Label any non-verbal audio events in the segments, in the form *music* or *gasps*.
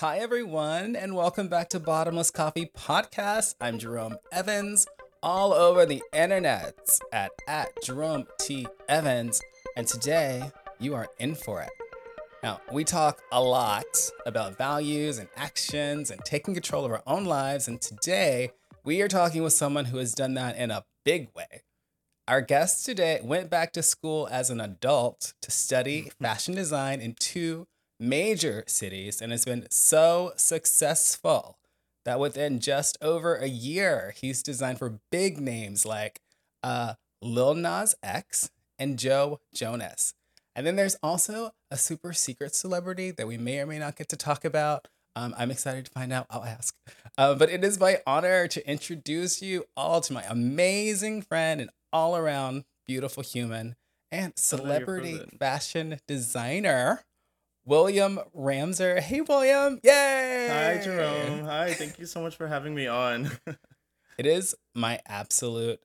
Hi, everyone, and welcome back to Bottomless Coffee Podcast. I'm Jerome Evans, all over the internet at, at Jerome T. Evans, and today you are in for it. Now, we talk a lot about values and actions and taking control of our own lives, and today we are talking with someone who has done that in a big way. Our guest today went back to school as an adult to study fashion design in two major cities and has been so successful that within just over a year, he's designed for big names like uh, Lil Nas X and Joe Jonas. And then there's also a super secret celebrity that we may or may not get to talk about. Um, I'm excited to find out. I'll ask. Uh, but it is my honor to introduce you all to my amazing friend and all around beautiful human and celebrity fashion designer, William Ramser. Hey, William. Yay. Hi, Jerome. Hi. Thank you so much for having me on. *laughs* it is my absolute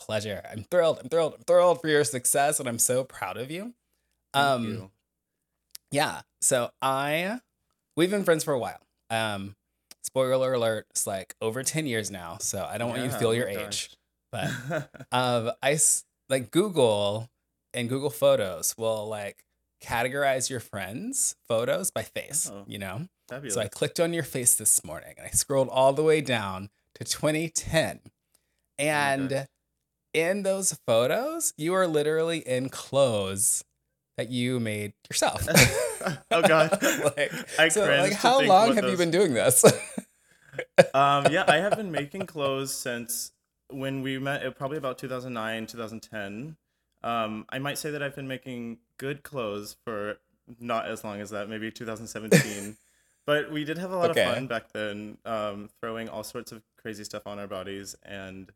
pleasure. I'm thrilled. I'm thrilled. I'm thrilled for your success, and I'm so proud of you. Thank um, you. Yeah. So I, we've been friends for a while. Um, spoiler alert, it's like over 10 years now. So I don't want you to feel oh your age. gosh. But *laughs* um, I s- like Google and Google Photos will like categorize your friends' photos by face, Oh, you know? Fabulous. So I clicked on your face this morning and I scrolled all the way down to 2010. And in those photos, you are literally in clothes that you made yourself. *laughs* oh God. *laughs* like, I so, like, how long have you been doing this? *laughs* um, yeah, I have been making clothes since when we met. Probably about 2009, 2010. Um, I might say that I've been making good clothes for not as long as that, maybe 2017. *laughs* but we did have a lot Okay. of fun back then, um, throwing all sorts of crazy stuff on our bodies and.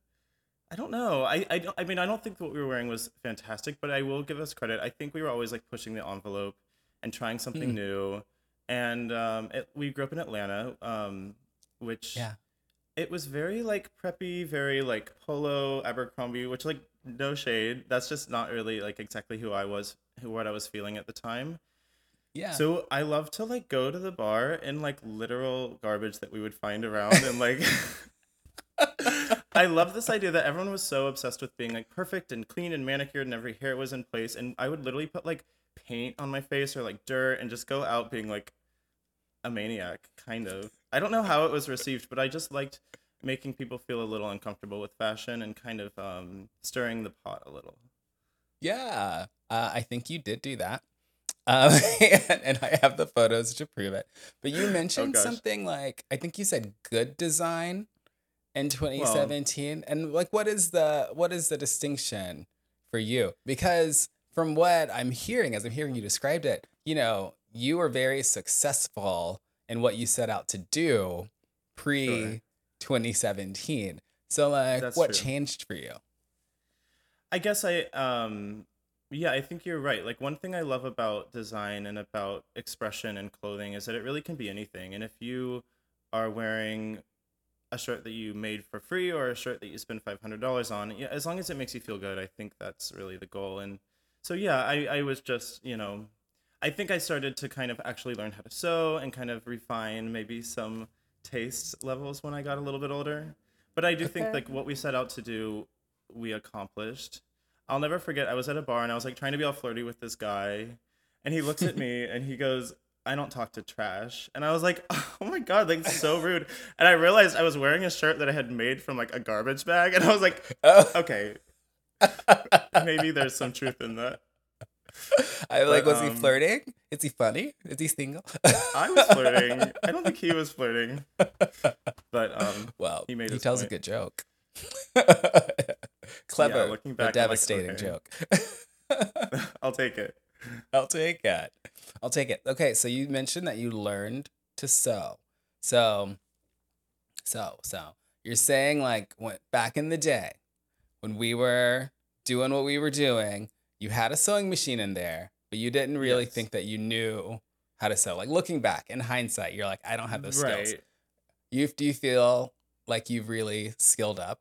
I don't know. I, I, I mean, I don't think what we were wearing was fantastic, but I will give us credit. I think we were always like pushing the envelope and trying something Hmm. new. And um, it, we grew up in Atlanta, um, which yeah. it was very like preppy, very like polo Abercrombie, which like no shade. That's just not really like exactly who I was, who what I was feeling at the time. Yeah. So I love to like go to the bar in like literal garbage that we would find around and like *laughs* I love this idea that everyone was so obsessed with being like perfect and clean and manicured and every hair was in place and I would literally put like paint on my face or like dirt and just go out being like a maniac kind of. I don't know how it was received, but I just liked making people feel a little uncomfortable with fashion and kind of um stirring the pot a little. Yeah, uh, I think you did do that. Um, *laughs* and, and I have the photos to prove it. But you mentioned gosh. something like, I think you said good design in 2017. and like, what is the what is the distinction for you? Because from what I'm hearing, as I'm hearing you described it, you know, you were very successful in what you set out to do pre 2017. So like, That's what true. changed for you? I guess I um yeah, I think you're right. Like one thing I love about design and about expression and clothing is that it really can be anything. And if you are wearing a shirt that you made for free or a shirt that you spend five hundred dollars on, yeah, as long as it makes you feel good, I think that's really the goal. And so yeah, I, I was just, you know, I think I started to kind of actually learn how to sew and kind of refine maybe some taste levels when I got a little bit older. But I do think like what we set out to do, we accomplished. I'll never forget. I was at a bar and I was like trying to be all flirty with this guy, and he looks at me *laughs* and he goes, "I don't talk to trash." And I was like, *laughs* "Oh my god, like so rude." And I realized I was wearing a shirt that I had made from like a garbage bag, and I was like, Oh. "Okay, *laughs* maybe there's some truth in that." *laughs* I like, But, was he um, flirting? Is he funny? Is he single? I was flirting. I don't think he *laughs* was flirting, but um, Well, He made he tells point. a good joke. *laughs* Clever, looking but back, like, devastating okay. joke. I'll take it. I'll take it. I'll take it. Okay, so you mentioned that you learned to sew. So, so, so you're saying like when, back in the day when we were doing what we were doing, you had a sewing machine in there, but you didn't really Yes. think that you knew how to sew. Like looking back in hindsight, you're like, I don't have those skills. Right. You do you feel like you've really skilled up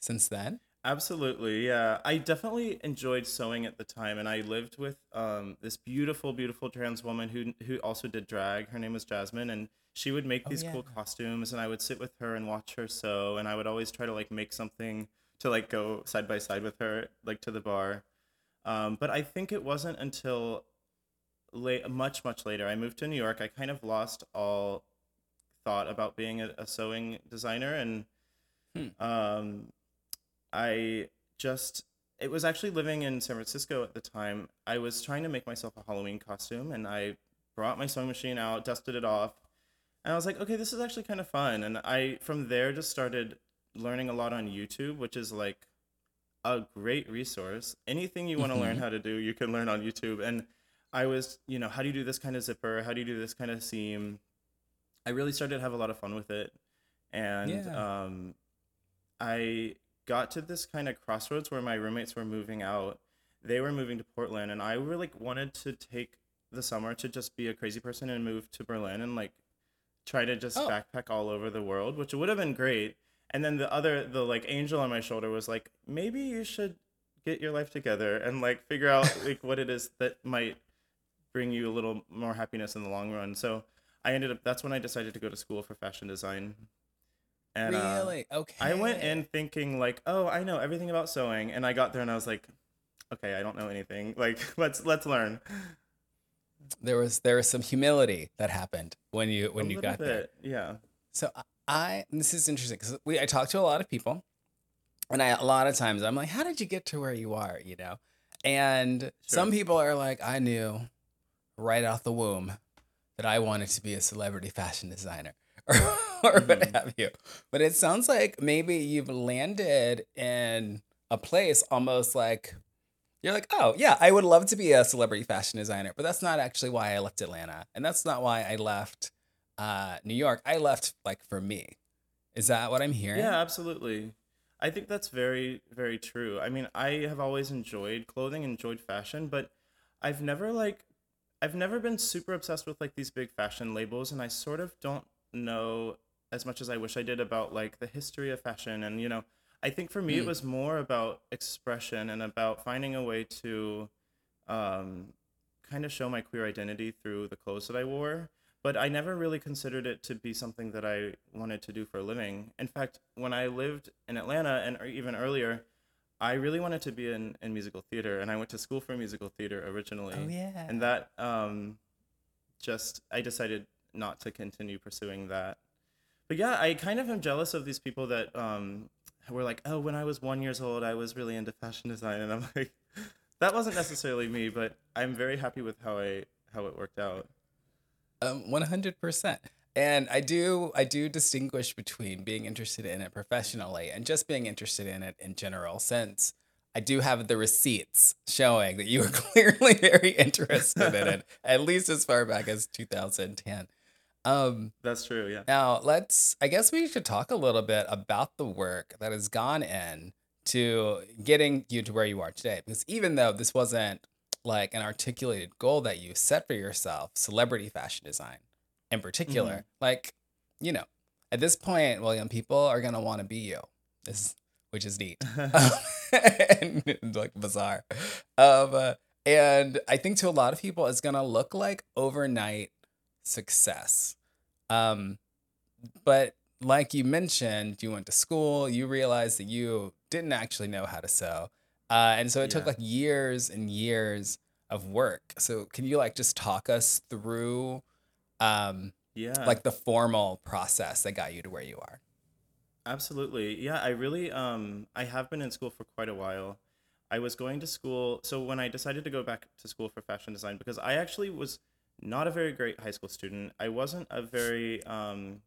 since then? Absolutely, yeah. I definitely enjoyed sewing at the time, and I lived with um, this beautiful, beautiful trans woman who who also did drag. Her name was Jasmine, and she would make Oh, these yeah. cool costumes, and I would sit with her and watch her sew, and I would always try to like make something to like go side by side with her, like to the bar. Um, but I think it wasn't until late, much much later, I moved to New York. I kind of lost all thought about being a, a sewing designer, and Hmm. um, I just it was actually living in San Francisco at the time. I was trying to make myself a Halloween costume and I brought my sewing machine out, dusted it off, and I was like, okay, this is actually kind of fun. And I from there just started learning a lot on YouTube, which is like a great resource. Anything you want to learn Mhm. how to do, you can learn on YouTube. And I was, you know, how do you do this kind of zipper? How do you do this kind of seam? I really started to have a lot of fun with it. And Yeah. um, I got to this kind of crossroads where my roommates were moving out. They were moving to Portland, and I really like wanted to take the summer to just be a crazy person and move to Berlin and like try to just Oh. backpack all over the world, which would have been great. And then the other, the like angel on my shoulder was like, maybe you should get your life together and like figure out *laughs* like what it is that might bring you a little more happiness in the long run. So I ended up. That's when I decided to go to school for fashion design. And uh, really? Okay. I went in thinking like, oh, I know everything about sewing, and I got there and I was like, okay, I don't know anything. *laughs* Like, let's let's learn. There was there was some humility that happened when you when A you got there. bit, Yeah. So I this is interesting because we I talk to a lot of people, and I a lot of times I'm like, how did you get to where you are? You know, and some people are like, I knew right out the womb that I wanted to be a celebrity fashion designer or, *laughs* or what mm-hmm. have you. But it sounds like maybe you've landed in a place almost like you're like, oh yeah, I would love to be a celebrity fashion designer, but that's not actually why I left Atlanta, and that's not why I left uh, New York. I left like for me. Is that what I'm hearing? Yeah, absolutely. I think that's very, very true. I mean, I have always enjoyed clothing, enjoyed fashion, but I've never like I've never been super obsessed with like these big fashion labels and I sort of don't know as much as I wish I did about like the history of fashion and you know, I think for me it Mm. was more about expression and about finding a way to um kind of show my queer identity through the clothes that I wore but I never really considered it to be something that I wanted to do for a living. In fact, when I lived in Atlanta and even earlier, I really wanted to be in, in musical theater, and I went to school for musical theater originally. Oh yeah. And that um, just, I decided not to continue pursuing that. But yeah, I kind of am jealous of these people that um, were like, oh, when I was one years old, I was really into fashion design, and I'm like, *laughs* that wasn't necessarily me, but I'm very happy with how I how it worked out. Um, one hundred percent. And I do I do distinguish between being interested in it professionally and just being interested in it in general, since I do have the receipts showing that you were *laughs* clearly very interested in it, *laughs* at least as far back as 2010. Um, That's true, yeah. now let's I guess we should talk a little bit about the work that has gone in to getting you to where you are today. Because even though this wasn't like an articulated goal that you set for yourself, celebrity fashion design in particular, like, you know, at this point, William, people are gonna want to be you. This which is neat. and *laughs* *laughs* like bizarre. Um uh, and I think to a lot of people it's gonna look like overnight success. Um, but like you mentioned, you went to school, you realized that you didn't actually know how to sew. Uh, and so it took like years and years of work. So can you like just talk us through um Yeah. like the formal process that got you to where you are? Absolutely. Yeah, I really um I have been in school for quite a while. I was going to school so when I decided to go back to school for fashion design because I actually was not a very great high school student. I wasn't a very um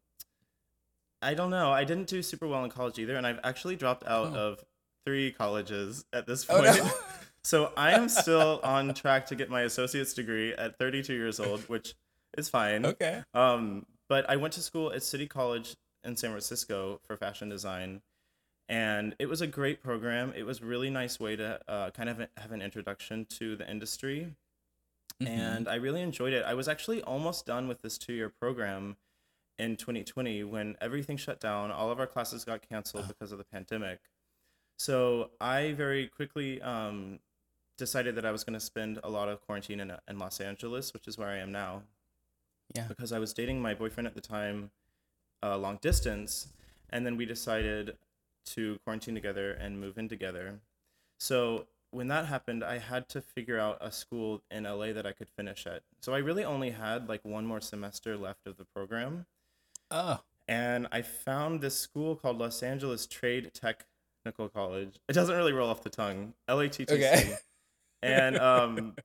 I don't know. I didn't do super well in college either and I've actually dropped out Oh. of 3 colleges at this Oh point. no. *laughs* So I am still on track to get my associate's degree at 32 years old, which is fine. okay. Um, but I went to school at City College in San Francisco for fashion design, and it was a great program. It was a really nice way to uh, kind of have an introduction to the industry, Mhm. and I really enjoyed it. I was actually almost done with this two-year program in 2020 when everything shut down. All of our classes got canceled Oh. because of the pandemic. So I very quickly um, decided that I was going to spend a lot of quarantine in, in Los Angeles, which is where I am now. Yeah. Because I was dating my boyfriend at the time, uh, long distance, and then we decided to quarantine together and move in together. So when that happened, I had to figure out a school in LA that I could finish at. So I really only had like one more semester left of the program. Oh, And I found this school called Los Angeles Trade Technical College. It doesn't really roll off the tongue. LATTC. Okay. *laughs* And um,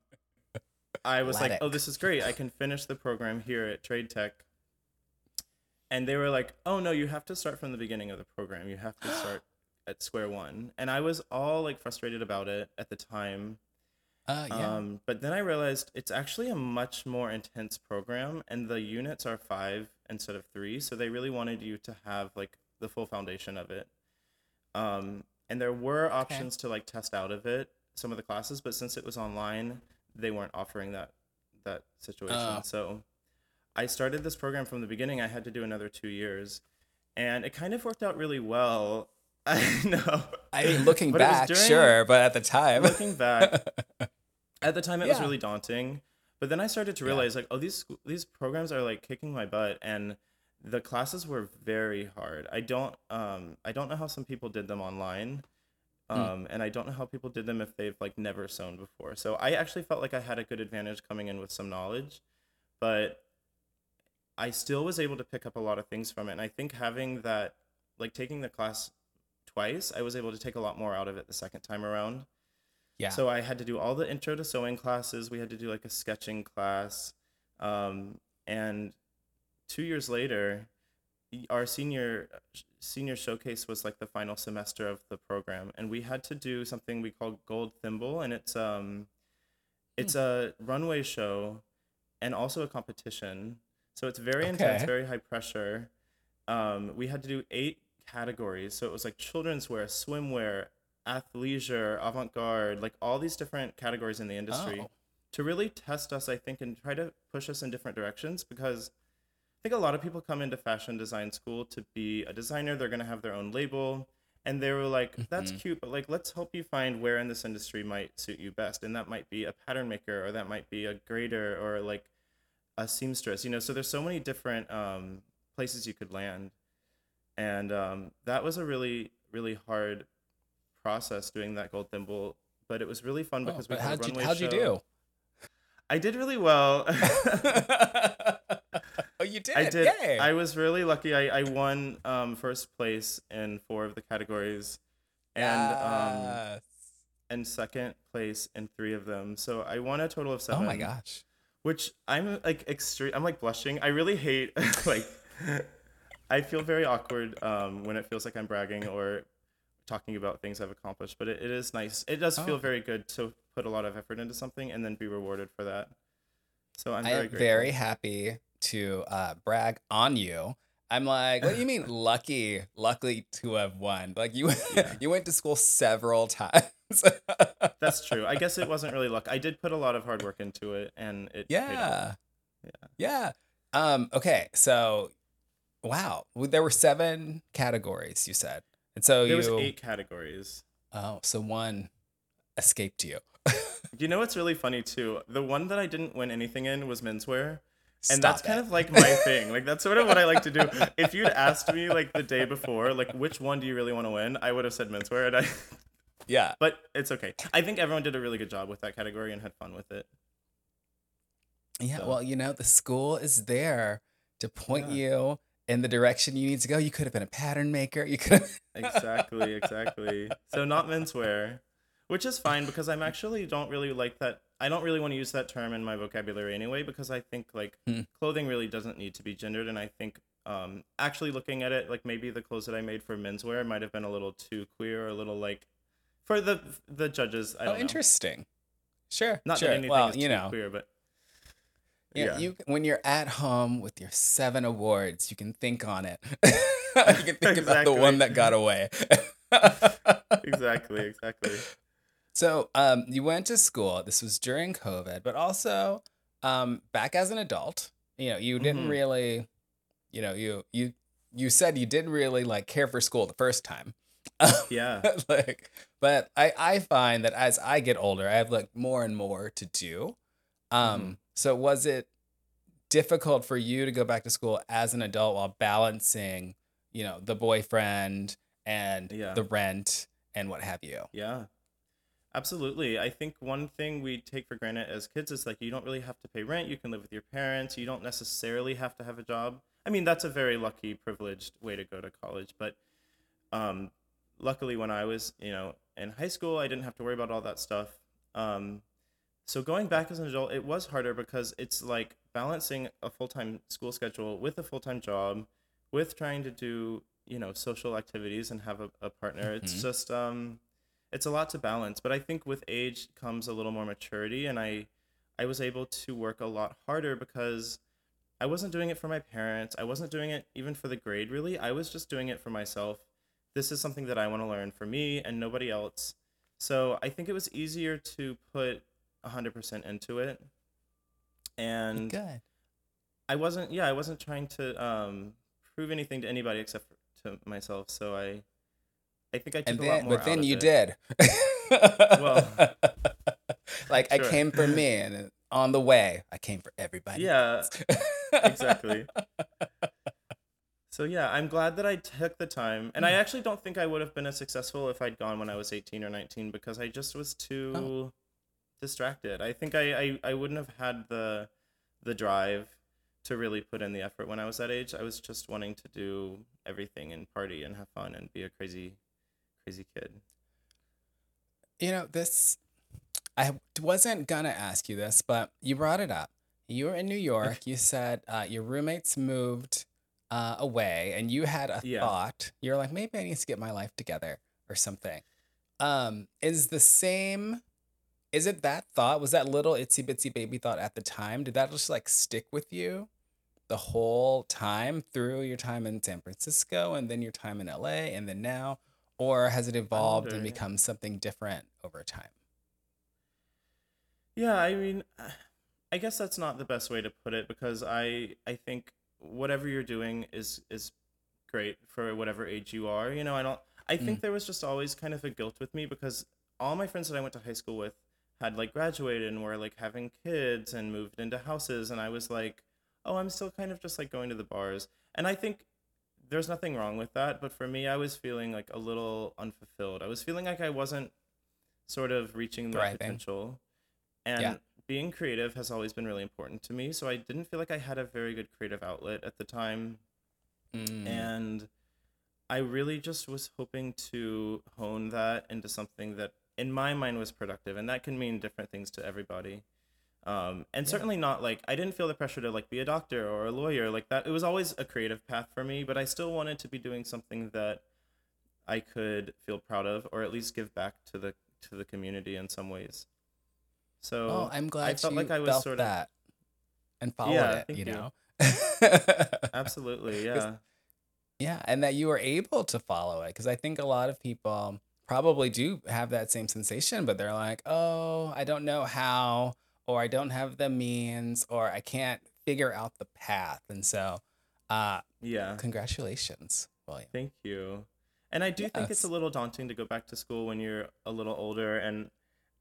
I was like, oh, this is great. I can finish the program here at Trade Tech. And they were like, oh, no, you have to start from the beginning of the program. You have to *gasps* start at square one. And I was all like frustrated about it at the time. uh, yeah. Um, but then I realized it's actually a much more intense program, and the units are five instead of three. So they really wanted you to have like the full foundation of it. Um, and there were options to like test out of it some of the classes, but since it was online, they weren't offering that that situation. Oh. So I started this program from the beginning. I had to do another two years, and it kind of worked out really well. *laughs* I know. I mean, looking But back, during- sure, but at the time, looking back, *laughs* at the time it was really daunting but then i started to Yeah. realize like oh these these programs are like kicking my butt and the classes were very hard i don't um i don't know how some people did them online Hmm. um and i don't know how people did them if they've like never sewn before so i actually felt like i had a good advantage coming in with some knowledge but i still was able to pick up a lot of things from it and i think having that like taking the class twice i was able to take a lot more out of it the second time around yeah. so I had to do all the intro to sewing classes. We had to do like a sketching class. Um, and two years later, our senior senior showcase was like the final semester of the program, and we had to do something we call Gold Thimble, and it's um, it's a runway show, and also a competition. So it's very intense, very high pressure. Um, we had to do eight categories, so it was like children's wear, swimwear, athleisure, avant-garde, like all these different categories in the industry Oh. to really test us, I think, and try to push us in different directions because think a lot of people come into fashion design school to be a designer. They're going to have their own label. And they were like, that's Mhm. cute, but like, let's help you find where in this industry might suit you best. And that might be a pattern maker, or that might be a grader, or like a seamstress, you know? So there's so many different um, places you could land. And um, that was a really, really hard process doing that gold thimble. But it was really fun Oh, because we had a how'd you runway how'd you do? I did really well. *laughs* *laughs* oh, you did. I did. Yay. I was really lucky. I, I won um, first place in four of the categories, and um, and second place in three of them. So I won a total of seven. oh my gosh. Which I'm like extreme. I'm like blushing. I really hate *laughs* like. I feel very awkward um, when it feels like I'm bragging or talking about things I've accomplished, but it, it is nice. It does feel Oh. very good to put a lot of effort into something and then be rewarded for that. So I'm I'm very happy to uh, brag on you. I'm like, what do you *laughs* mean lucky? Luckily to have won. Like you, *laughs* Yeah. you went to school several *laughs* times. That's true. I guess it wasn't really luck. I did put a lot of hard work into it, and it. paid yeah. Yeah. Yeah. Um. Okay. So, wow. There were seven categories. You said, and so There you. was eight categories. Oh, so one escaped you. You know what's really funny too? The one that I didn't win anything in was menswear. And Stop that's kind of like my *laughs* thing. Like that's sort of what I like to do. If you'd asked me like the day before, like which one do you really want to win, I would have said menswear. And I, *laughs* yeah. but it's okay. I think everyone did a really good job with that category and had fun with it. Yeah, So- well, you know, the school is there to point Yeah. you in the direction you need to go. You could have been a pattern maker. You could have *laughs* Exactly, exactly. So not menswear, which is fine because I'm actually don't really like that. I don't really want to use that term in my vocabulary anyway because I think like Hmm. clothing really doesn't need to be gendered, and I think um, actually looking at it, like maybe the clothes that I made for menswear might have been a little too queer or a little like for the the judges. I Oh, don't know. interesting. Sure. Not sure. that anything well, is you know, queer, but yeah. yeah. you when you're at home with your seven awards, you can think on it. *laughs* you can think about the one that got away. *laughs* exactly, exactly. So, um, you went to school. This was during COVID, but also, um, back as an adult. You know, you didn't Mhm. really, you know, you you you said you didn't really like care for school the first time. Yeah. *laughs* like, but I I find that as I get older, I have like more and more to do. Um, Mhm. so was it difficult for you to go back to school as an adult while balancing, you know, the boyfriend and Yeah. the rent and what have you? Yeah. Absolutely. I think one thing we take for granted as kids is like you don't really have to pay rent. You can live with your parents. You don't necessarily have to have a job. I mean, that's a very lucky, privileged way to go to college. But um, luckily, when I was, you know, in high school, I didn't have to worry about all that stuff. Um, so going back as an adult, it was harder because it's like balancing a full time school schedule with a full time job, with trying to do, you know, social activities and have a, a partner. It's Mhm. just, um, it's a lot to balance but i think with age comes a little more maturity and i i was able to work a lot harder because i wasn't doing it for my parents i wasn't doing it even for the grade really. I was just doing it for myself. This is something that i want to learn for me and nobody else. So i think it was easier to put 100% into it. And Good. i wasn't yeah i wasn't trying to um prove anything to anybody except for, to myself so i i think i took And a lot then, more but then you it. did. Well, *laughs* like I came for *laughs* me, and on the way, I came for everybody. Yeah, *laughs* exactly. So yeah, I'm glad that I took the time, and I Hmm. actually don't think I would have been as successful if I'd gone when I was 18 or 19 because I just was too Oh. distracted. I think I, I I wouldn't have had the the drive to really put in the effort when I was that age. I was just wanting to do everything and party and have fun and be a crazy crazy kid. You know, this, I wasn't gonna ask you this, but you brought it up. You were in New York. You said uh, your roommates moved uh, away, and you had a Yeah. thought. You're like, maybe I need to get my life together or something. Um, is the same? Is it that thought? Was that little itsy bitsy baby thought at the time? Did that just like stick with you the whole time through your time in San Francisco and then your time in LA and then now? Or has it evolved and become something different over time? Yeah, I mean, I guess that's not the best way to put it because I I think whatever you're doing is is great for whatever age you are. You know, I don't. I think mm. there was just always kind of a guilt with me because all my friends that I went to high school with had like graduated and were like having kids and moved into houses, and I was like, oh, I'm still kind of just like going to the bars. And I think there's nothing wrong with that, but for me, I was feeling like a little unfulfilled. I was feeling like I wasn't sort of reaching the potential. And Yeah. being creative has always been really important to me. So I didn't feel like I had a very good creative outlet at the time. Mm. And I really just was hoping to hone that into something that in my mind was productive. And that can mean different things to everybody. Um, and Yeah. certainly not like I didn't feel the pressure to like be a doctor or a lawyer like that. It was always a creative path for me, but I still wanted to be doing something that I could feel proud of, or at least give back to the to the community in some ways. So oh, I'm glad I felt you like I was sort of- that and followed Yeah, it. You you. know. absolutely, *laughs* yeah, Yeah, and that you were able to follow it because I think a lot of people probably do have that same sensation, but they're like, "Oh, I don't know how, or I don't have the means, or I can't figure out the path." And so, uh, yeah. congratulations, William. Thank you. And I do think it's a little daunting to go back to school when you're a little older and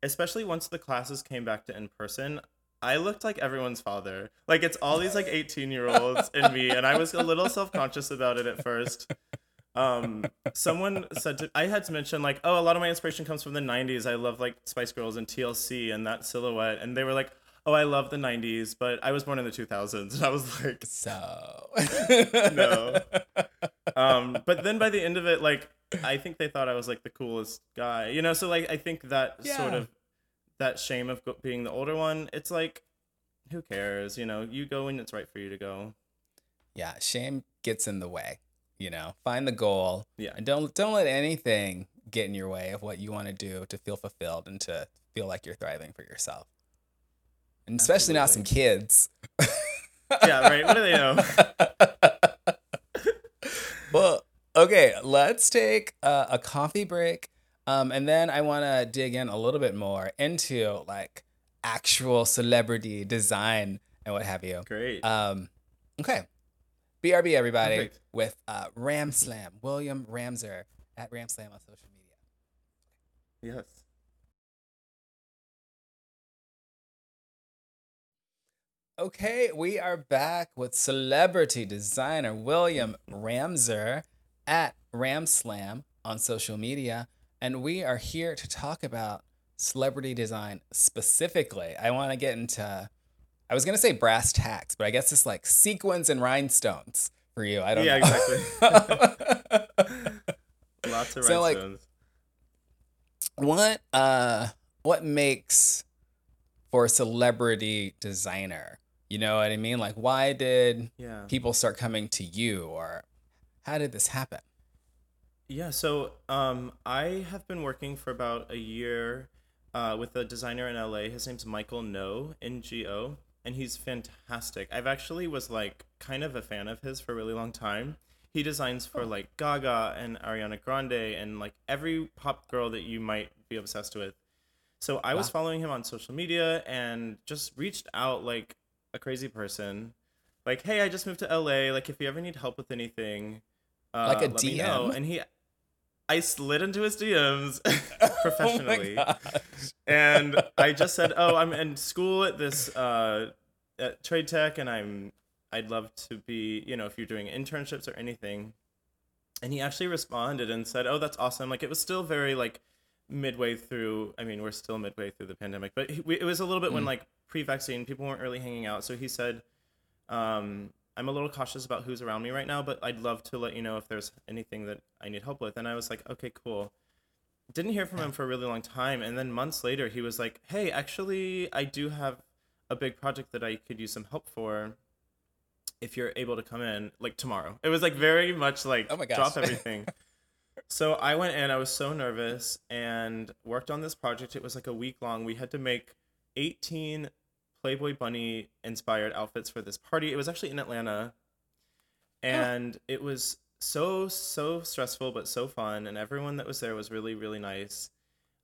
especially once the classes came back to in person, I looked like everyone's father. Like it's all these like 18-year-olds and me and I was a little self-conscious about it at first. *laughs* Um someone said to, I had to mention like, "Oh, a lot of my inspiration comes from the 90s. I love like Spice Girls and TLC and that silhouette." And they were like, "Oh, I love the 90s, but I was born in the 2000s." *laughs* And I was like, So *laughs* No. um but then by the end of it like i think they thought i was like the coolest guy you know so like i think that sort of that shame of being the older one it's like who cares you know you go when it's right for you to go yeah, shame gets in the way. You know, find the goal. Yeah. and don't don't let anything get in your way of what you want to do to feel fulfilled and to feel like you're thriving for yourself. And especially not some kids. *laughs* yeah right what do they know *laughs* well, okay, let's take a, a coffee break. Um, and then I want to dig in a little bit more into like actual celebrity design and what have you. great Um, okay. BRB, everybody, Perfect. with uh, Ram Slam, William Ramser. at Ramslam on social media. Yes. Okay, we are back with celebrity designer William Ramser at Ramslam on social media, and we are here to talk about celebrity design specifically. I want to get into I was gonna say brass tacks, but I guess it's like sequins and rhinestones for you. I don't know. Yeah, know. exactly. *laughs* Lots of So, like, what uh what makes for a celebrity designer? You know what I mean? Like why did yeah. people start coming to you or how did this happen? Yeah, so um, I have been working for about a year uh, with a designer in LA. His name's Michael Ngo, N-G-O, and he's fantastic. I've actually was like kind of a fan of his for a really long time. He designs for like Gaga and Ariana Grande and like every pop girl that you might be obsessed with. So I was Wow. following him on social media and just reached out like a crazy person. Like, hey, I just moved to LA. Like, if you ever need help with anything, uh, Like a let me know. DM? And he, I slid into his DMs *laughs* *laughs* professionally, Oh and I just said, *laughs* "Oh, I'm in school at this uh, at Trade Tech, and I'm I'd love to be, you know, if you're doing internships or anything." And he actually responded and said, "Oh, that's awesome!" Like it was still very like midway through. I mean, we're still midway through the pandemic, but he, we, it was a little bit when Mm. like pre-vaccine, people weren't really hanging out. So he said, um, "I'm a little cautious about who's around me right now, but I'd love to let you know if there's anything that I need help with." And I was like, "Okay, cool." Didn't hear from him for a really long time, and then months later, he was like, "Hey, actually, I do have a big project that I could use some help for." If you're able to come in, like tomorrow, it was like very much like Oh my gosh. drop everything. *laughs* So I went in, I was so nervous and worked on this project. It was like a week long. We had to make 18 Playboy Bunny inspired outfits for this party. It was actually in Atlanta. And it was so, so stressful, but so fun. And everyone that was there was really, really nice.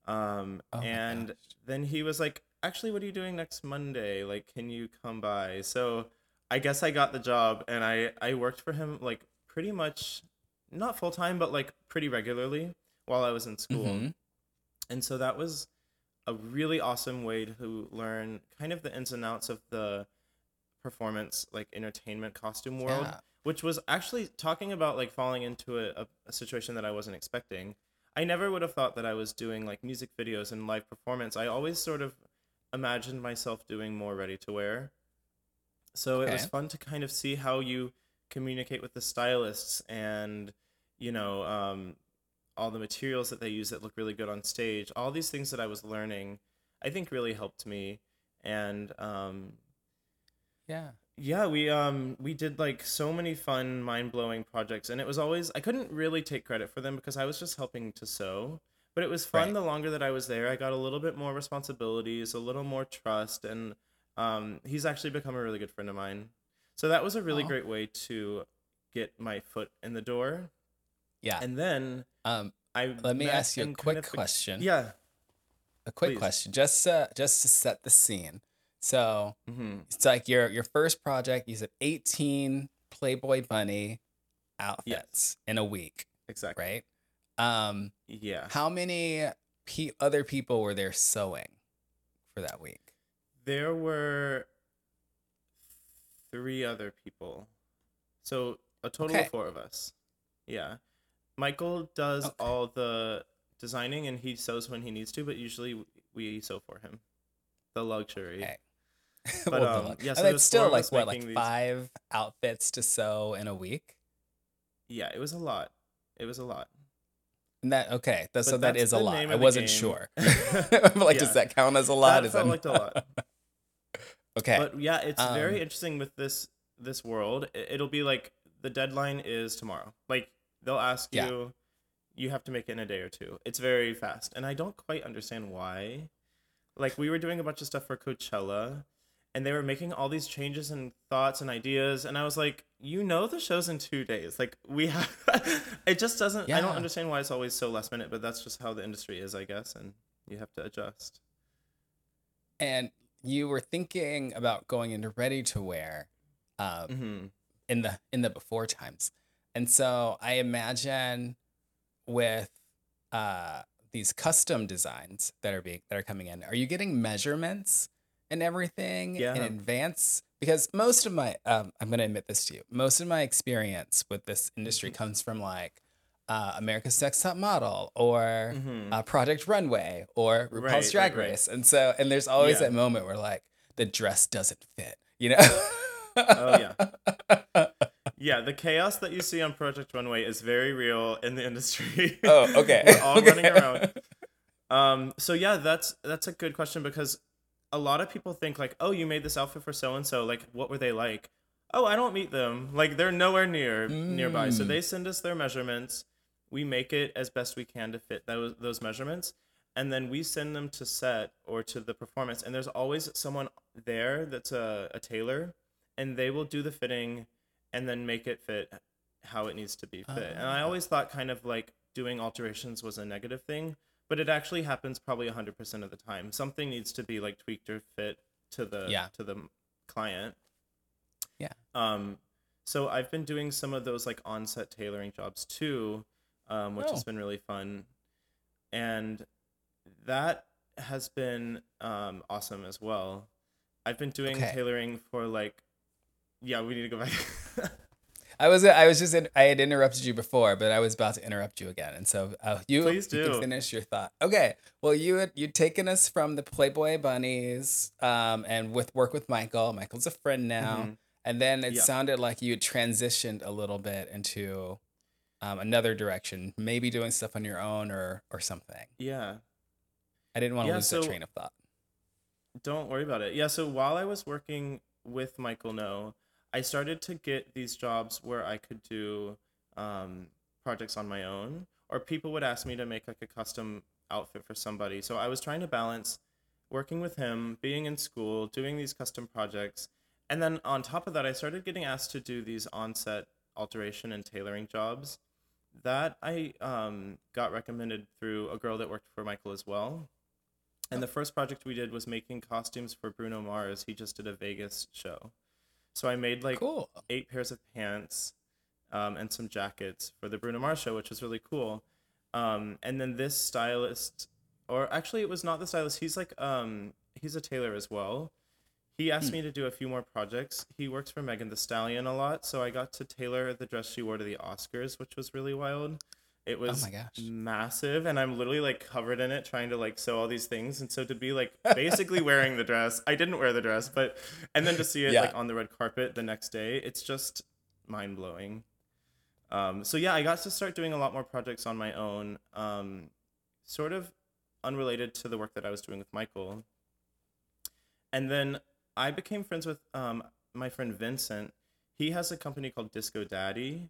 Um, Oh and then he was like, Actually, what are you doing next Monday? Like, can you come by? So I guess I got the job and I, I worked for him like pretty much not full time, but like pretty regularly while I was in school. Mhm. And so that was a really awesome way to learn kind of the ins and outs of the performance, like entertainment costume world, Yeah. which was actually talking about like falling into a, a, a situation that I wasn't expecting. I never would have thought that I was doing like music videos and live performance. I always sort of imagined myself doing more ready to wear. So it was fun to kind of see how you communicate with the stylists and, you know, um, all the materials that they use that look really good on stage. All these things that I was learning, I think really helped me. And um, Yeah. yeah, we um we did like so many fun, mind blowing projects, and it was always I couldn't really take credit for them because I was just helping to sew. But it was fun Right. the longer that I was there. I got a little bit more responsibilities, a little more trust, and um, he's actually become a really good friend of mine. So that was a really great way to get my foot in the door. Yeah. And then Um I let me ask you a quick question. Yeah. A quick please. question just uh, just to set the scene. So, hmm it's like your your first project, you said 18 Playboy bunny outfits in a week, Exactly. right? Um Yeah. how many pe- other people were there sewing for that week? There were three other people. So a total Okay. of four of us. Yeah. Michael does Okay. all the designing and he sews when he needs to, but usually we sew for him. The luxury. Okay. *laughs* But, Well, um, luck- yeah, so that's was still like what, like these- five outfits to sew in a week. Yeah, it was a lot. It was a lot. And that okay, that, so But that that's is a lot. I wasn't game. sure. *laughs* *laughs* like, does Yeah. that count as a lot? That Is felt that- like a lot. okay. But yeah, it's Um, very interesting with this this world. It'll be like the deadline is tomorrow. Like they'll ask Yeah. you, you have to make it in a day or two. It's very fast, and I don't quite understand why. Like we were doing a bunch of stuff for Coachella, and they were making all these changes and thoughts and ideas, and I was like, you know, the show's in two days. Like we *laughs* have, it just doesn't. yeah. I don't understand why it's always so last minute, but that's just how the industry is, I guess, and you have to adjust. and you were thinking about going into ready to wear um, hmm in the in the before times and so i imagine with uh these custom designs that are being that are coming in, are you getting measurements and everything in advance? Because most of my um, I'm gonna admit this to you, most of my experience with this industry Mhm. comes from like uh, America's Next Top Model or Mhm. uh, Project Runway or RuPaul's Right, right, Drag right. Race, and so and there's always Yeah. that moment where like the dress doesn't fit, you know? Oh yeah. *laughs* Yeah, the chaos that you see on Project Runway is very real in the *laughs* industry. Oh, okay. We're all running around. Um, so yeah, that's that's a good question because a lot of people think like, oh, you made this outfit for so and so. Like, what were they like? Oh, I don't meet them. Like, they're nowhere near nearby. So Mm. they send us their measurements. We make it as best we can to fit those those measurements, and then we send them to set or to the performance. And there's always someone there that's a, a tailor, and they will do the fitting, and then make it fit how it needs to be fit. And I Ah. always thought kind of like doing alterations was a negative thing, but it actually happens probably 100% of the time. Something needs to be like tweaked or fit to the Yeah. to the client. Yeah. Um so I've been doing some of those like on-set tailoring jobs too, um which has Oh. been really fun. And that has been um awesome as well. I've been doing Okay. tailoring for like yeah, we need to go back. *laughs* I was I was just in, I had interrupted you before, but I was about to interrupt you again, and so uh, you Please do. finish your thought. Okay, well you had you'd taken us from the Playboy Bunnies, um, and with work with Michael. Michael's a friend now, Mhm. and then it Yeah. sounded like you had transitioned a little bit into um, another direction, maybe doing stuff on your own or or something. Yeah. I didn't want to Yeah, lose that so- train of thought. Don't worry about it. Yeah, so while I was working with Michael Ngo, I started to get these jobs where I could do um, projects on my own, or people would ask me to make like a custom outfit for somebody. So I was trying to balance working with him, being in school, doing these custom projects, and then on top of that, I started getting asked to do these on-set alteration and tailoring jobs. That I um, got recommended through a girl that worked for Michael as well. And the first project we did was making costumes for Bruno Mars. He just did a Vegas show. So I made like cool. eight pairs of pants um, and some jackets for the Bruno Mars show, which was really cool. Um, and then this stylist, or actually, it was not the stylist. He's like, um, he's a tailor as well. He asked Hmm. me to do a few more projects. He works for Megan Thee Stallion a lot, so I got to tailor the dress she wore to the Oscars, which was really wild. It was Oh my gosh. massive, and I'm literally like covered in it, trying to like sew all these things. And so to be like *laughs* basically wearing the dress, I didn't wear the dress, but and then to see it Yeah. like on the red carpet the next day, it's just mind blowing. Um, so yeah, I got to start doing a lot more projects on my own, um, sort of unrelated to the work that I was doing with Michael. And then I became friends with um, my friend Vincent. He has a company called Disco Daddy,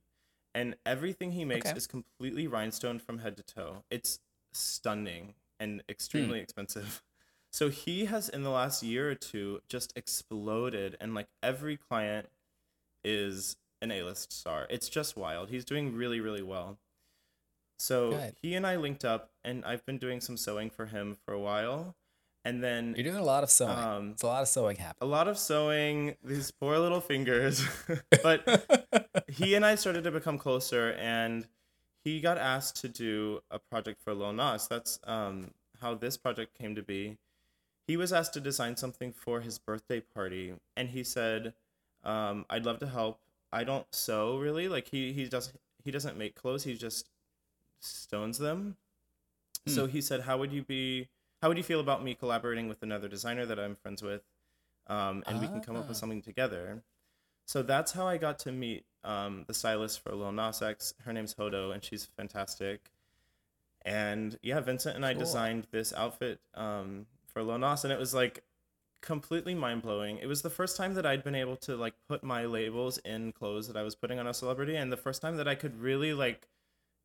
and everything he makes Okay. is completely rhinestone from head to toe. It's stunning and extremely hmm. expensive. *laughs* So he has in the last year or two just exploded and like every client is an A-list star. It's just wild. He's doing really really well. So Good. he and I linked up and I've been doing some sewing for him for a while. And then You're doing a lot of sewing. um, it's a lot of sewing happening. a lot of sewing, these poor little fingers. *laughs* but he and I started to become closer, and he got asked to do a project for Lil Nas. That's um, how this project came to be. He was asked to design something for his birthday party, and he said, um, "I'd love to help. I don't sew really. Like he he does he doesn't make clothes. He just stones them. Hmm. So he said, "How would you be? How would you feel about me collaborating with another designer that I'm friends with, um, and we can come up with Ah. something together?" So that's how I got to meet um, the stylist for Lil Nas X. Her name's Hodo, and she's fantastic. And yeah, Vincent and I Cool. designed this outfit um, for Lil Nas, and it was like completely mind blowing. It was the first time that I'd been able to like put my labels in clothes that I was putting on a celebrity, and the first time that I could really like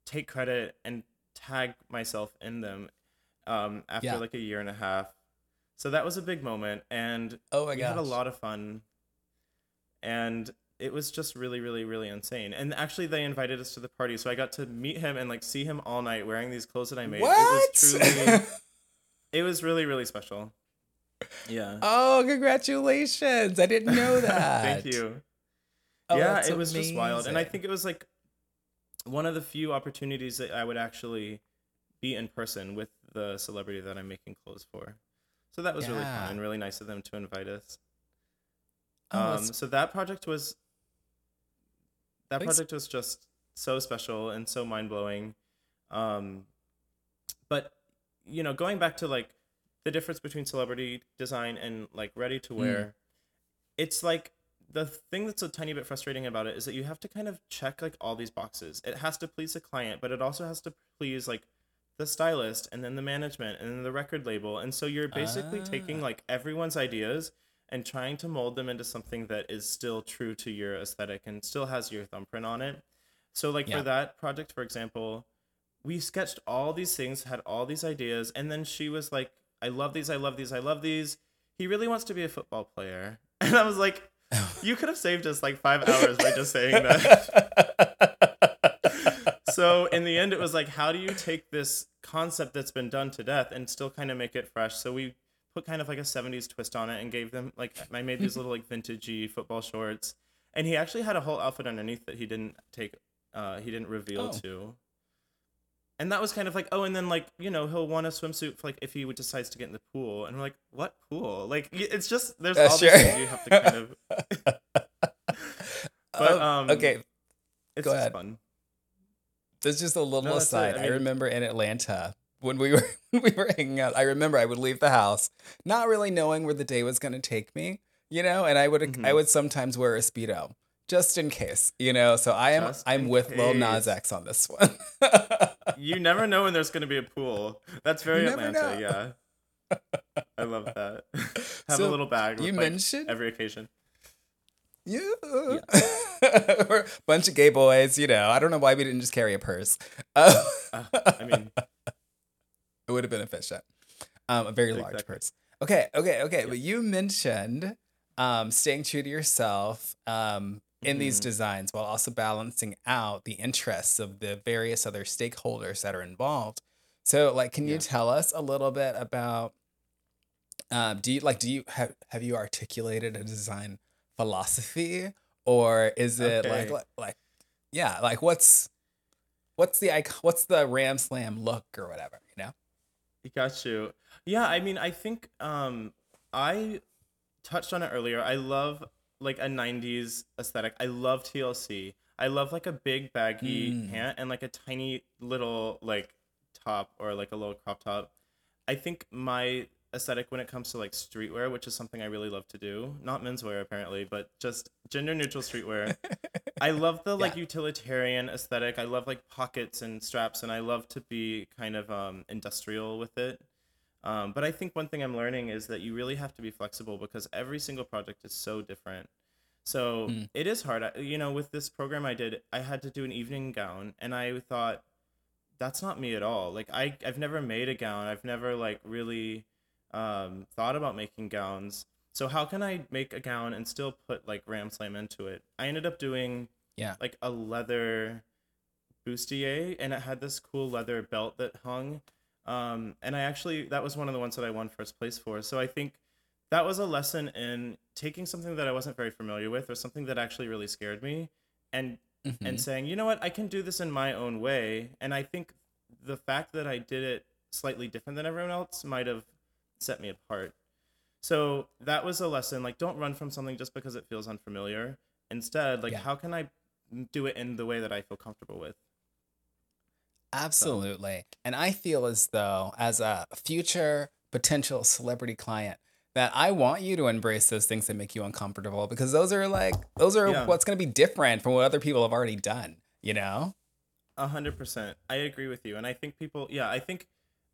take credit and tag myself in them um, after Yeah. like a year and a half. So that was a big moment, and oh my we gosh. had a lot of fun, and it was just really, really, really insane. And actually, they invited us to the party, so I got to meet him and like see him all night wearing these clothes that I made. What? It was truly, *laughs* it was really, really special. Yeah. oh, congratulations! I didn't know *laughs* that. Thank you. Oh, yeah, it was just wild, and I think it was like one of the few opportunities that I would actually be in person with the celebrity that I'm making clothes for. So that was really fun and really nice of them to invite us. Oh, um, so that project was that Please. project was just so special and so mind blowing. Um, but you know, going back to like the difference between celebrity design and like ready to wear, it's like the thing that's a tiny bit frustrating about it is that you have to kind of check like all these boxes. It has to please the client, but it also has to please like the stylist and then the management and then the record label. And so you're basically taking Ah. like everyone's ideas and trying to mold them into something that is still true to your aesthetic and still has your thumbprint on it. So like Yeah. for that project, for example, we sketched all these things, had all these ideas, and then she was like, I love these, I love these, I love these. He really wants to be a football player. *laughs* And I was like, *laughs* you could have saved us like five hours by just saying that. *laughs* so in the end, it was like, how do you take this concept that's been done to death and still kind of make it fresh? So we put kind of like a 70s twist on it and gave them like I made these little like vintagey football shorts. And he actually had a whole outfit underneath that he didn't take uh he didn't reveal Oh. to. And that was kind of like, oh, and then like, you know, he'll want a swimsuit for like if he decides to get in the pool. And we're like, what pool? Like it's just there's Uh, all sure. these things you have to kind of *laughs* But, Um, um, okay, it's Go just ahead. fun. There's just a little No, aside. I I, remember in Atlanta when we were *laughs* when we were hanging out. I remember I would leave the house, not really knowing where the day was going to take me, you know, and I would I Mhm. would sometimes wear a speedo just in case, you know. So I am Just I'm with Lil Nas. X on this one. *laughs* You never know when there's gonna be a pool. That's very Atlanta, know. yeah. *laughs* I love that. Have So, a little bag with you like, mentioned every occasion. You, *laughs* We're a bunch of gay boys, you know. I don't know why we didn't just carry a purse. Uh, *laughs* Uh, I mean, It would have been efficient. Um, a very large Exactly. purse. Okay, okay, okay. But you mentioned um, staying true to yourself um, in these Mhm. designs while also balancing out the interests of the various other stakeholders that are involved. So, like, can you tell us a little bit about? Um, do you like? Do you have have you articulated a design philosophy, or is it like Okay. like like yeah, like what's what's the what's the ram slam look or whatever you know? You got you. Yeah, I mean, I think um, I touched on it earlier. I love like a '90s aesthetic. I love TLC. I love like a big baggy Mm. pant and like a tiny little like top or like a little crop top. I think my aesthetic when it comes to like streetwear, which is something I really love to do, not menswear apparently, but just gender neutral streetwear. I *laughs* love the like Yeah. utilitarian aesthetic. I love like pockets and straps, and I love to be kind of um, industrial with it. Um, but I think one thing I'm learning is that you really have to be flexible because every single project is so different. So Mm. it is hard. I- You know, with this program I did, I had to do an evening gown, and I thought that's not me at all. Like I, I've never made a gown. I've never like really um, thought about making gowns. So how can I make a gown and still put like Ram Slam into it? I ended up doing Yeah. like a leather bustier, and it had this cool leather belt that hung. Um, and I actually that was one of the ones that I won first place for. So I think that was a lesson in taking something that I wasn't very familiar with or something that actually really scared me and Mhm. and saying, you know what, I can do this in my own way. And I think the fact that I did it slightly different than everyone else might have set me apart. So that was a lesson. Like, don't run from something just because it feels unfamiliar. Instead, like, Yeah. how can I do it in the way that I feel comfortable with? Absolutely. And I feel as though, as a future potential celebrity client, that I want you to embrace those things that make you uncomfortable because those are like, those are Yeah. what's going to be different from what other people have already done, you know? A hundred percent. I agree with you. And I think people, yeah, I think,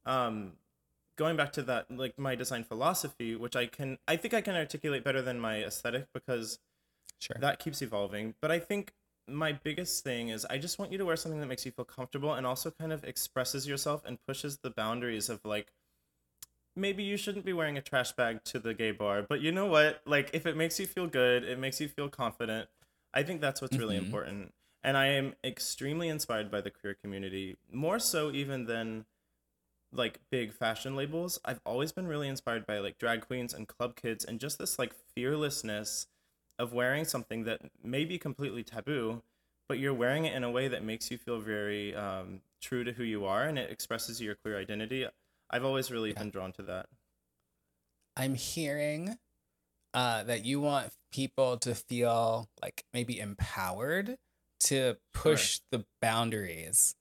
um, going back to that, like my design philosophy, which I can, I think I can articulate better than my aesthetic because Sure. that keeps evolving. But I think my biggest thing is I just want you to wear something that makes you feel comfortable and also kind of expresses yourself and pushes the boundaries of like maybe you shouldn't be wearing a trash bag to the gay bar, but you know what? Like if it makes you feel good, it makes you feel confident. I think that's what's really Mhm. important. And I am extremely inspired by the queer community, more so even than like big fashion labels. I've always been really inspired by like drag queens and club kids and just this like fearlessness of wearing something that may be completely taboo, but you're wearing it in a way that makes you feel very um, true to who you are and it expresses your clear identity. I've always really Yeah. been drawn to that. I'm hearing uh, that you want people to feel like maybe empowered to push the boundaries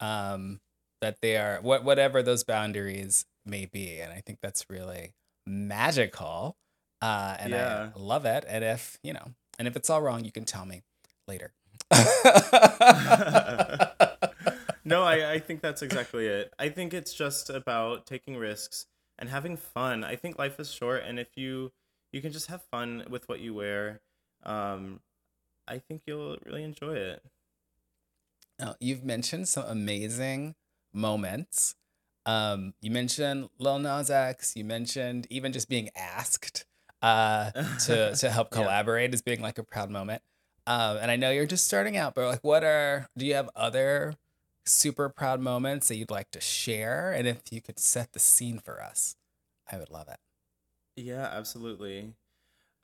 um, that they are, what whatever those boundaries may be, and I think that's really magical, uh, and Yeah. I love it. And if you know, and if it's all wrong, you can tell me later. *laughs* no, I, I think that's exactly it. I think it's just about taking risks and having fun. I think life is short, and if you you can just have fun with what you wear, um, I think you'll really enjoy it. Now, you've mentioned some amazing moments. Um, you mentioned Lil Nas X. You mentioned even just being asked uh, to *laughs* to help Yeah. collaborate as being like a proud moment. Um, and I know you're just starting out, but like, what are do you have other super proud moments that you'd like to share? And if you could set the scene for us, I would love it. Yeah, absolutely.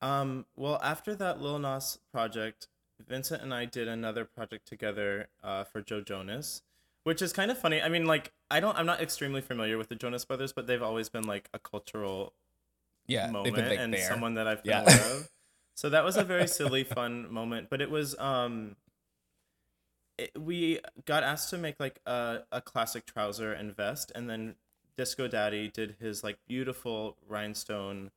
Um, well, after that Lil Nas project, Vincent and I did another project together uh, for Joe Jonas, which is kind of funny. I mean, like, I don't, I'm not extremely familiar with the Jonas Brothers, but they've always been like a cultural Yeah, moment been like and there. someone that I've been Yeah. aware of. *laughs* So that was a very silly, fun moment. But it was um, it, we got asked to make like a a classic trouser and vest, and then Disco Daddy did his like beautiful rhinestone,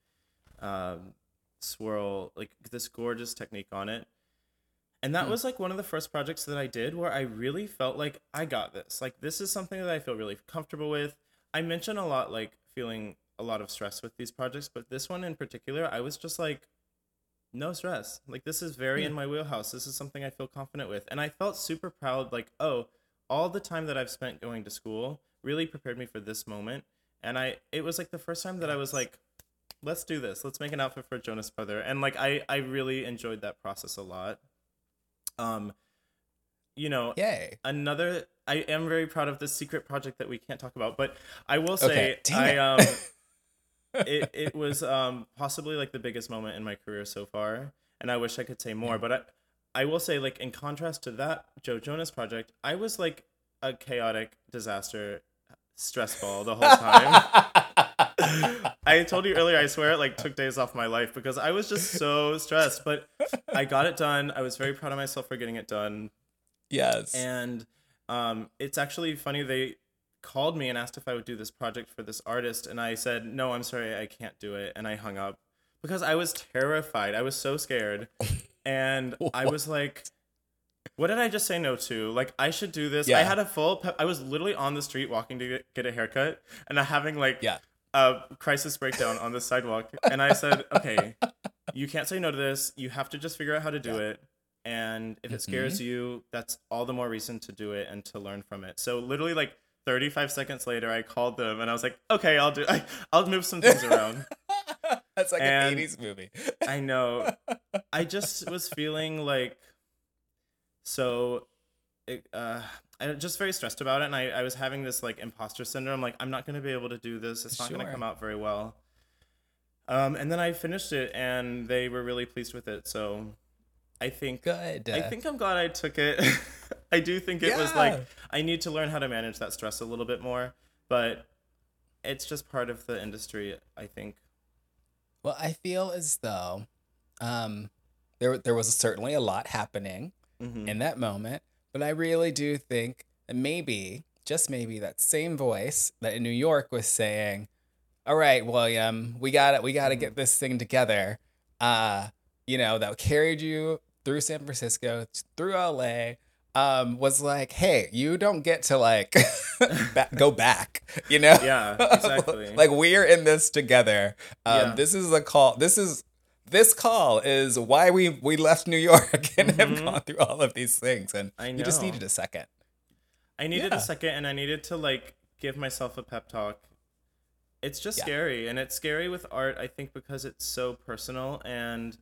um, swirl like this gorgeous technique on it. And that Hmm. was like one of the first projects that I did where I really felt like I got this. Like this is something that I feel really comfortable with. I mention a lot like feeling a lot of stress with these projects, but this one in particular, I was just like no stress. Like this is very Hmm. in my wheelhouse. This is something I feel confident with. And I felt super proud like, oh, all the time that I've spent going to school really prepared me for this moment. And I it was like the first time that I was like let's do this. Let's make an outfit for Jonas Brother. And like I I really enjoyed that process a lot. Um you know, Yay! another I am very proud of this secret project that we can't talk about, but I will say Okay, I um *laughs* it, it was um possibly like the biggest moment in my career so far and i wish i could say more but i i will say like in contrast to that joe jonas project i was like a chaotic disaster stress ball the whole time *laughs* *laughs* i told you earlier i swear it like took days off my life because i was just so stressed but i got it done i was very proud of myself for getting it done yes. and um, it's actually funny they called me and asked if I would do this project for this artist, and I said no, I'm sorry, I can't do it, and I hung up because I was terrified. I was so scared, and *laughs* I was like. What did I just say no to? Like I should do this. I had a full. Pe- I was literally on the street walking to get, get a haircut, and I'm having like Yeah. A crisis breakdown on the sidewalk. And I said, *laughs* "Okay, you can't say no to this. You have to just figure out how to do Yeah. it. And if it Mhm. scares you, that's all the more reason to do it and to learn from it. So literally like 35 seconds later, I called them and I was like, okay, I'll do, I, I'll move some things around. *laughs* That's like And- an 80s movie. I know. I *laughs* just was feeling like so it, uh I was just very stressed about it and I, I was having this like imposter syndrome like I'm not gonna be able to do this it's not Sure. gonna come out very well um and then I finished it and they were really pleased with it so I think Good. I think I'm glad I took it *laughs* I do think it was like I need to learn how to manage that stress a little bit more but it's just part of the industry I think Well, I feel as though um, there there was certainly a lot happening Mhm. in that moment, but I really do think that maybe, just maybe, that same voice that in New York was saying, "All right, William, we got it. We got to get this thing together." Uh, you know, that carried you through San Francisco, through LA. Um, was like, hey, you don't get to like *laughs* go back, you know? Yeah, *laughs* exactly. like we're in this together. Um, Yeah. This is a call. This is this call is why we we left New York *laughs* and have Mhm. gone through all of these things, and I you just needed a second. I needed Yeah. a second and I needed to like give myself a pep talk. It's just Yeah. scary and it's scary with art I think because it's so personal and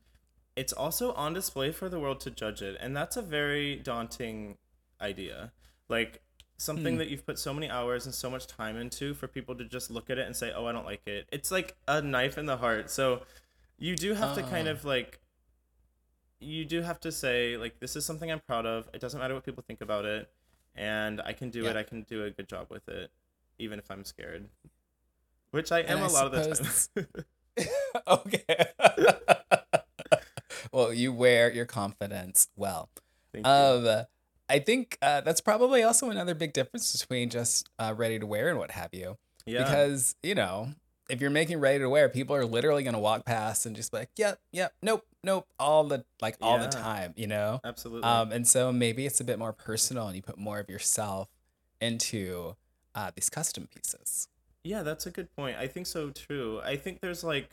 it's also on display for the world to judge it and that's a very daunting idea. Like something Hmm. that you've put so many hours and so much time into for people to just look at it and say, "Oh, I don't like it." It's like a knife in the heart. So you do have to kind Ah. of like you do have to say like this is something I'm proud of. It doesn't matter what people think about it, and I can do it. I can do a good job with it, even if I'm scared, which I am I a lot of the time. *laughs* okay. *laughs* well, you wear your confidence well. Thank you. Um, I think uh, that's probably also another big difference between just uh, ready to wear and what have you. yeah, Because you know, if you're making ready to wear, people are literally gonna walk past and just be like, yep, yep, nope, nope, all the like all the time, you know. absolutely. Um, and so maybe it's a bit more personal, and you put more of yourself into uh, these custom pieces. Yeah, that's a good point. I think so too. I think there's like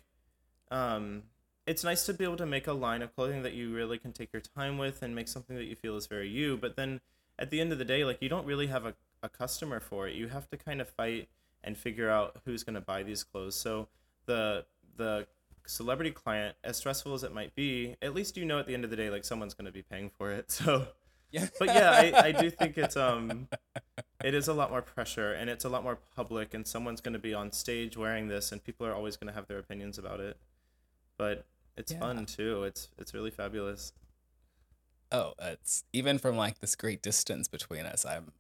um it's nice to be able to make a line of clothing that you really can take your time with and make something that you feel is very you, but then at the end of the day, like you don't really have a, a customer for it. You have to kind of fight and figure out who's gonna buy these clothes. So the the celebrity client, as stressful as it might be, at least you know at the end of the day like someone's gonna be paying for it. *laughs* So Yeah. but yeah, I, I do think it's um it is a lot more pressure and it's a lot more public and someone's going to be on stage wearing this and people are always going to have their opinions about it but it's Yeah. fun too it's it's really fabulous Oh, it's even from like this great distance between us. I'm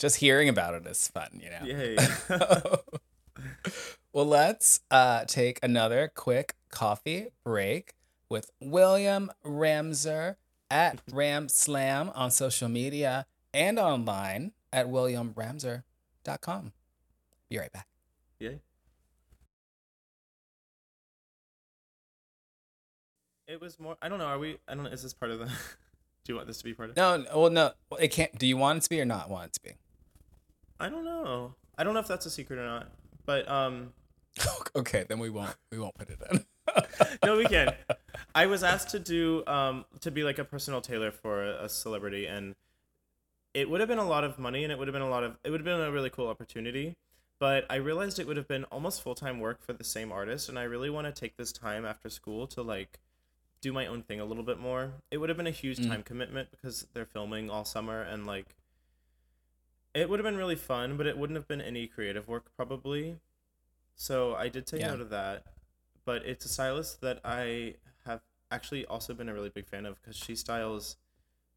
just hearing about it is fun, you know. yay *laughs* well, let's uh, take another quick coffee break with William Ramser at Ram Slam on social media and online at williamramser.com. Be right back. yay it was more i don't know are we i don't know is this part of the *laughs* do you want this to be part of No, no, well, no, it can't. Do you want it to be or not want it to be? I don't know i don't know if that's a secret or not but um *laughs* okay, then we won't. We won't put it in. *laughs* no, we can. I was asked to do um to be like a personal tailor for a, celebrity, and it would have been a lot of money, and it would have been a lot of it would have been a really cool opportunity. But I realized it would have been almost full time work for the same artist, and I really want to take this time after school to like do my own thing a little bit more. It would have been a huge Mm. time commitment because they're filming all summer, and like it would have been really fun, but it wouldn't have been any creative work probably. So I did take Yeah. no to that but it's a stylist that I have actually also been a really big fan of because she styles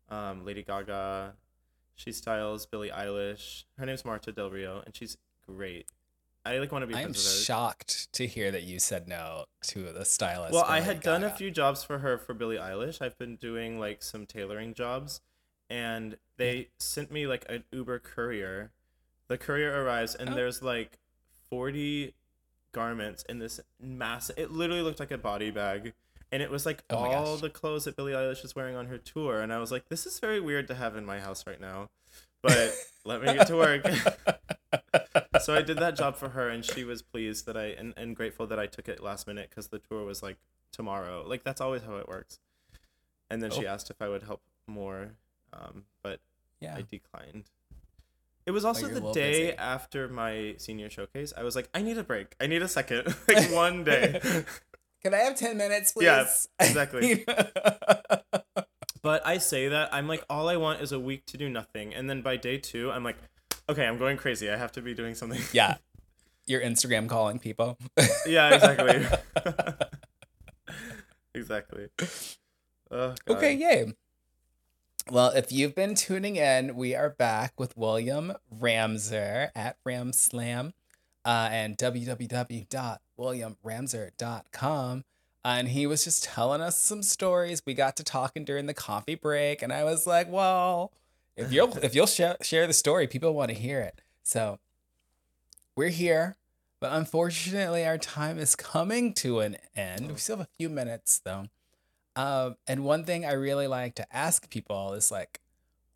um, Lady Gaga, she styles Billie Eilish. Her name's Marta Del Rio, and she's great. I like want to be I am friends with her. shocked to hear that you said no to the stylist. Well, I had done a few jobs for her for Billie Eilish. I've been doing like some tailoring jobs, and they sent me like an Uber courier. The courier arrives, and Oh. there's like forty garments in this massive. It literally looked like a body bag, and it was like Oh all the clothes that Billie Eilish is wearing on her tour. And I was like, this is very weird to have in my house right now, but *laughs* let me get to work. so I did that job for her, and she was pleased that I and, and grateful that I took it last minute because the tour was like tomorrow. Like that's always how it works. And then she Oh. asked if I would help more, um, but yeah. I declined. It was also the day busy. after my senior showcase. I was like, I need a break. I need a second, *laughs* like one day. *laughs* Can I have 10 minutes, please? *laughs* Yeah, exactly. But I say that I'm like, all I want is a week to do nothing, and then by day two, I'm like, okay, I'm going crazy. I have to be doing something. yeah. Your Instagram calling people. yeah, exactly. exactly. Oh, Okay, yay. Well, if you've been tuning in, we are back with William Ramser at Ramslam uh, and www.williamramser.com. And he was just telling us some stories. We got to talking during the coffee break, and I was like, "Well, if you'll *laughs* if you'll share share the story, people want to hear it." So we're here, but unfortunately, our time is coming to an end. We still have a few minutes, though. Um, and one thing I really like to ask people is like,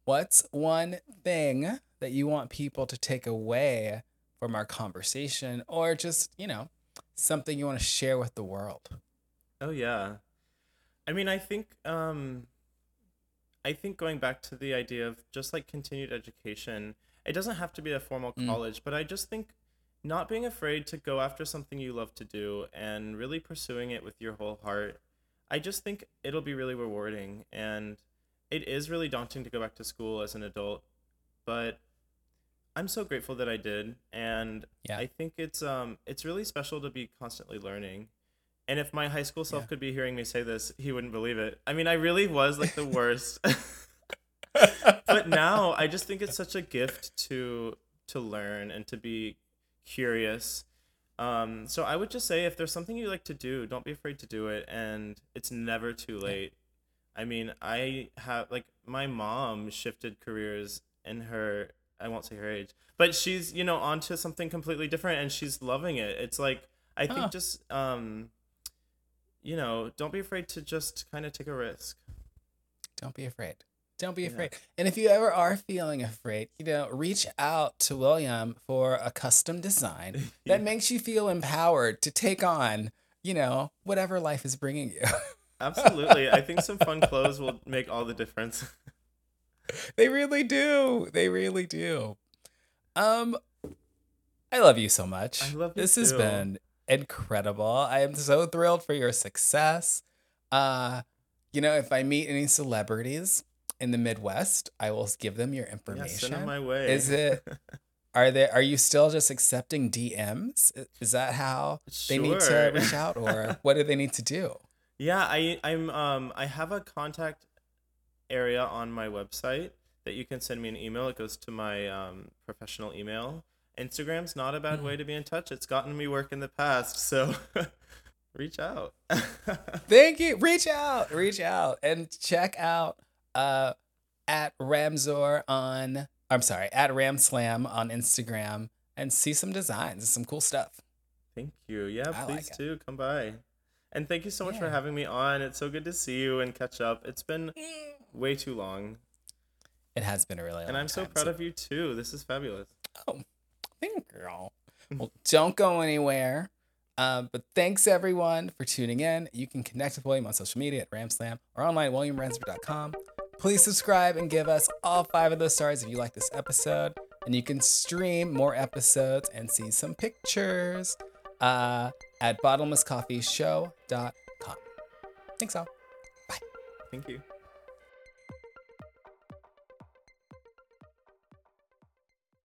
what's one thing that you want people to take away from our conversation, or just you know, something you want to share with the world? Oh yeah. I mean, I think um I think going back to the idea of just like continued education, it doesn't have to be a formal Mm. college, but I just think not being afraid to go after something you love to do and really pursuing it with your whole heart. I just think it'll be really rewarding and it is really daunting to go back to school as an adult, but I'm so grateful that I did and Yeah. I think it's um it's really special to be constantly learning And if my high school self Yeah. could be hearing me say this, he wouldn't believe it. I mean, I really was like the worst. *laughs* but now I just think it's such a gift to to learn and to be curious. Um, so I would just say if there's something you like to do, don't be afraid to do it, and it's never too late. I mean, I have like my mom shifted careers in her. I won't say her age, but she's you know onto something completely different, and she's loving it. It's like I think Huh. just um, you know, don't be afraid to just kind of take a risk. Don't be afraid. Don't be Yeah. afraid. And if you ever are feeling afraid, you know, reach out to William for a custom design *laughs* that makes you feel empowered to take on, you know, whatever life is bringing you. Absolutely. I think some fun *laughs* clothes will make all the difference. they really do. They really do. Um I love you so much. I love you This has been incredible. I am so thrilled for your success. Uh you know, if I meet any celebrities in the Midwest, I will give them your Yeah, information. send them my way. Is it *laughs* are they are you still just accepting DMs? Is that how they need to reach out or *laughs* what do they need to do? Yeah, I I'm um I have a contact area on my website that you can send me an email. It goes to my um professional email. Instagram's not a bad Mhm. way to be in touch. It's gotten me work in the past, so *laughs* reach out. Thank you. Reach out. Reach out and check out uh at Ramser on I'm sorry, at Ramslam on Instagram and see some designs and some cool stuff. Thank you. Yeah, I please it. do come by. And thank you so much for having me on. It's so good to see you and catch up. It's been way too long. It has been a really And I'm so time, proud of you too. This is fabulous. Oh, thank you. *laughs* Well, don't go anywhere. Um, but thanks everyone for tuning in. You can connect with William on social media at Ramslam or online at williamramser.com. Please subscribe and give us all five of those stars if you like this episode. And you can stream more episodes and see some pictures uh, at bottomlesscoffeeshow.com. Thanks all. Bye. Thank you.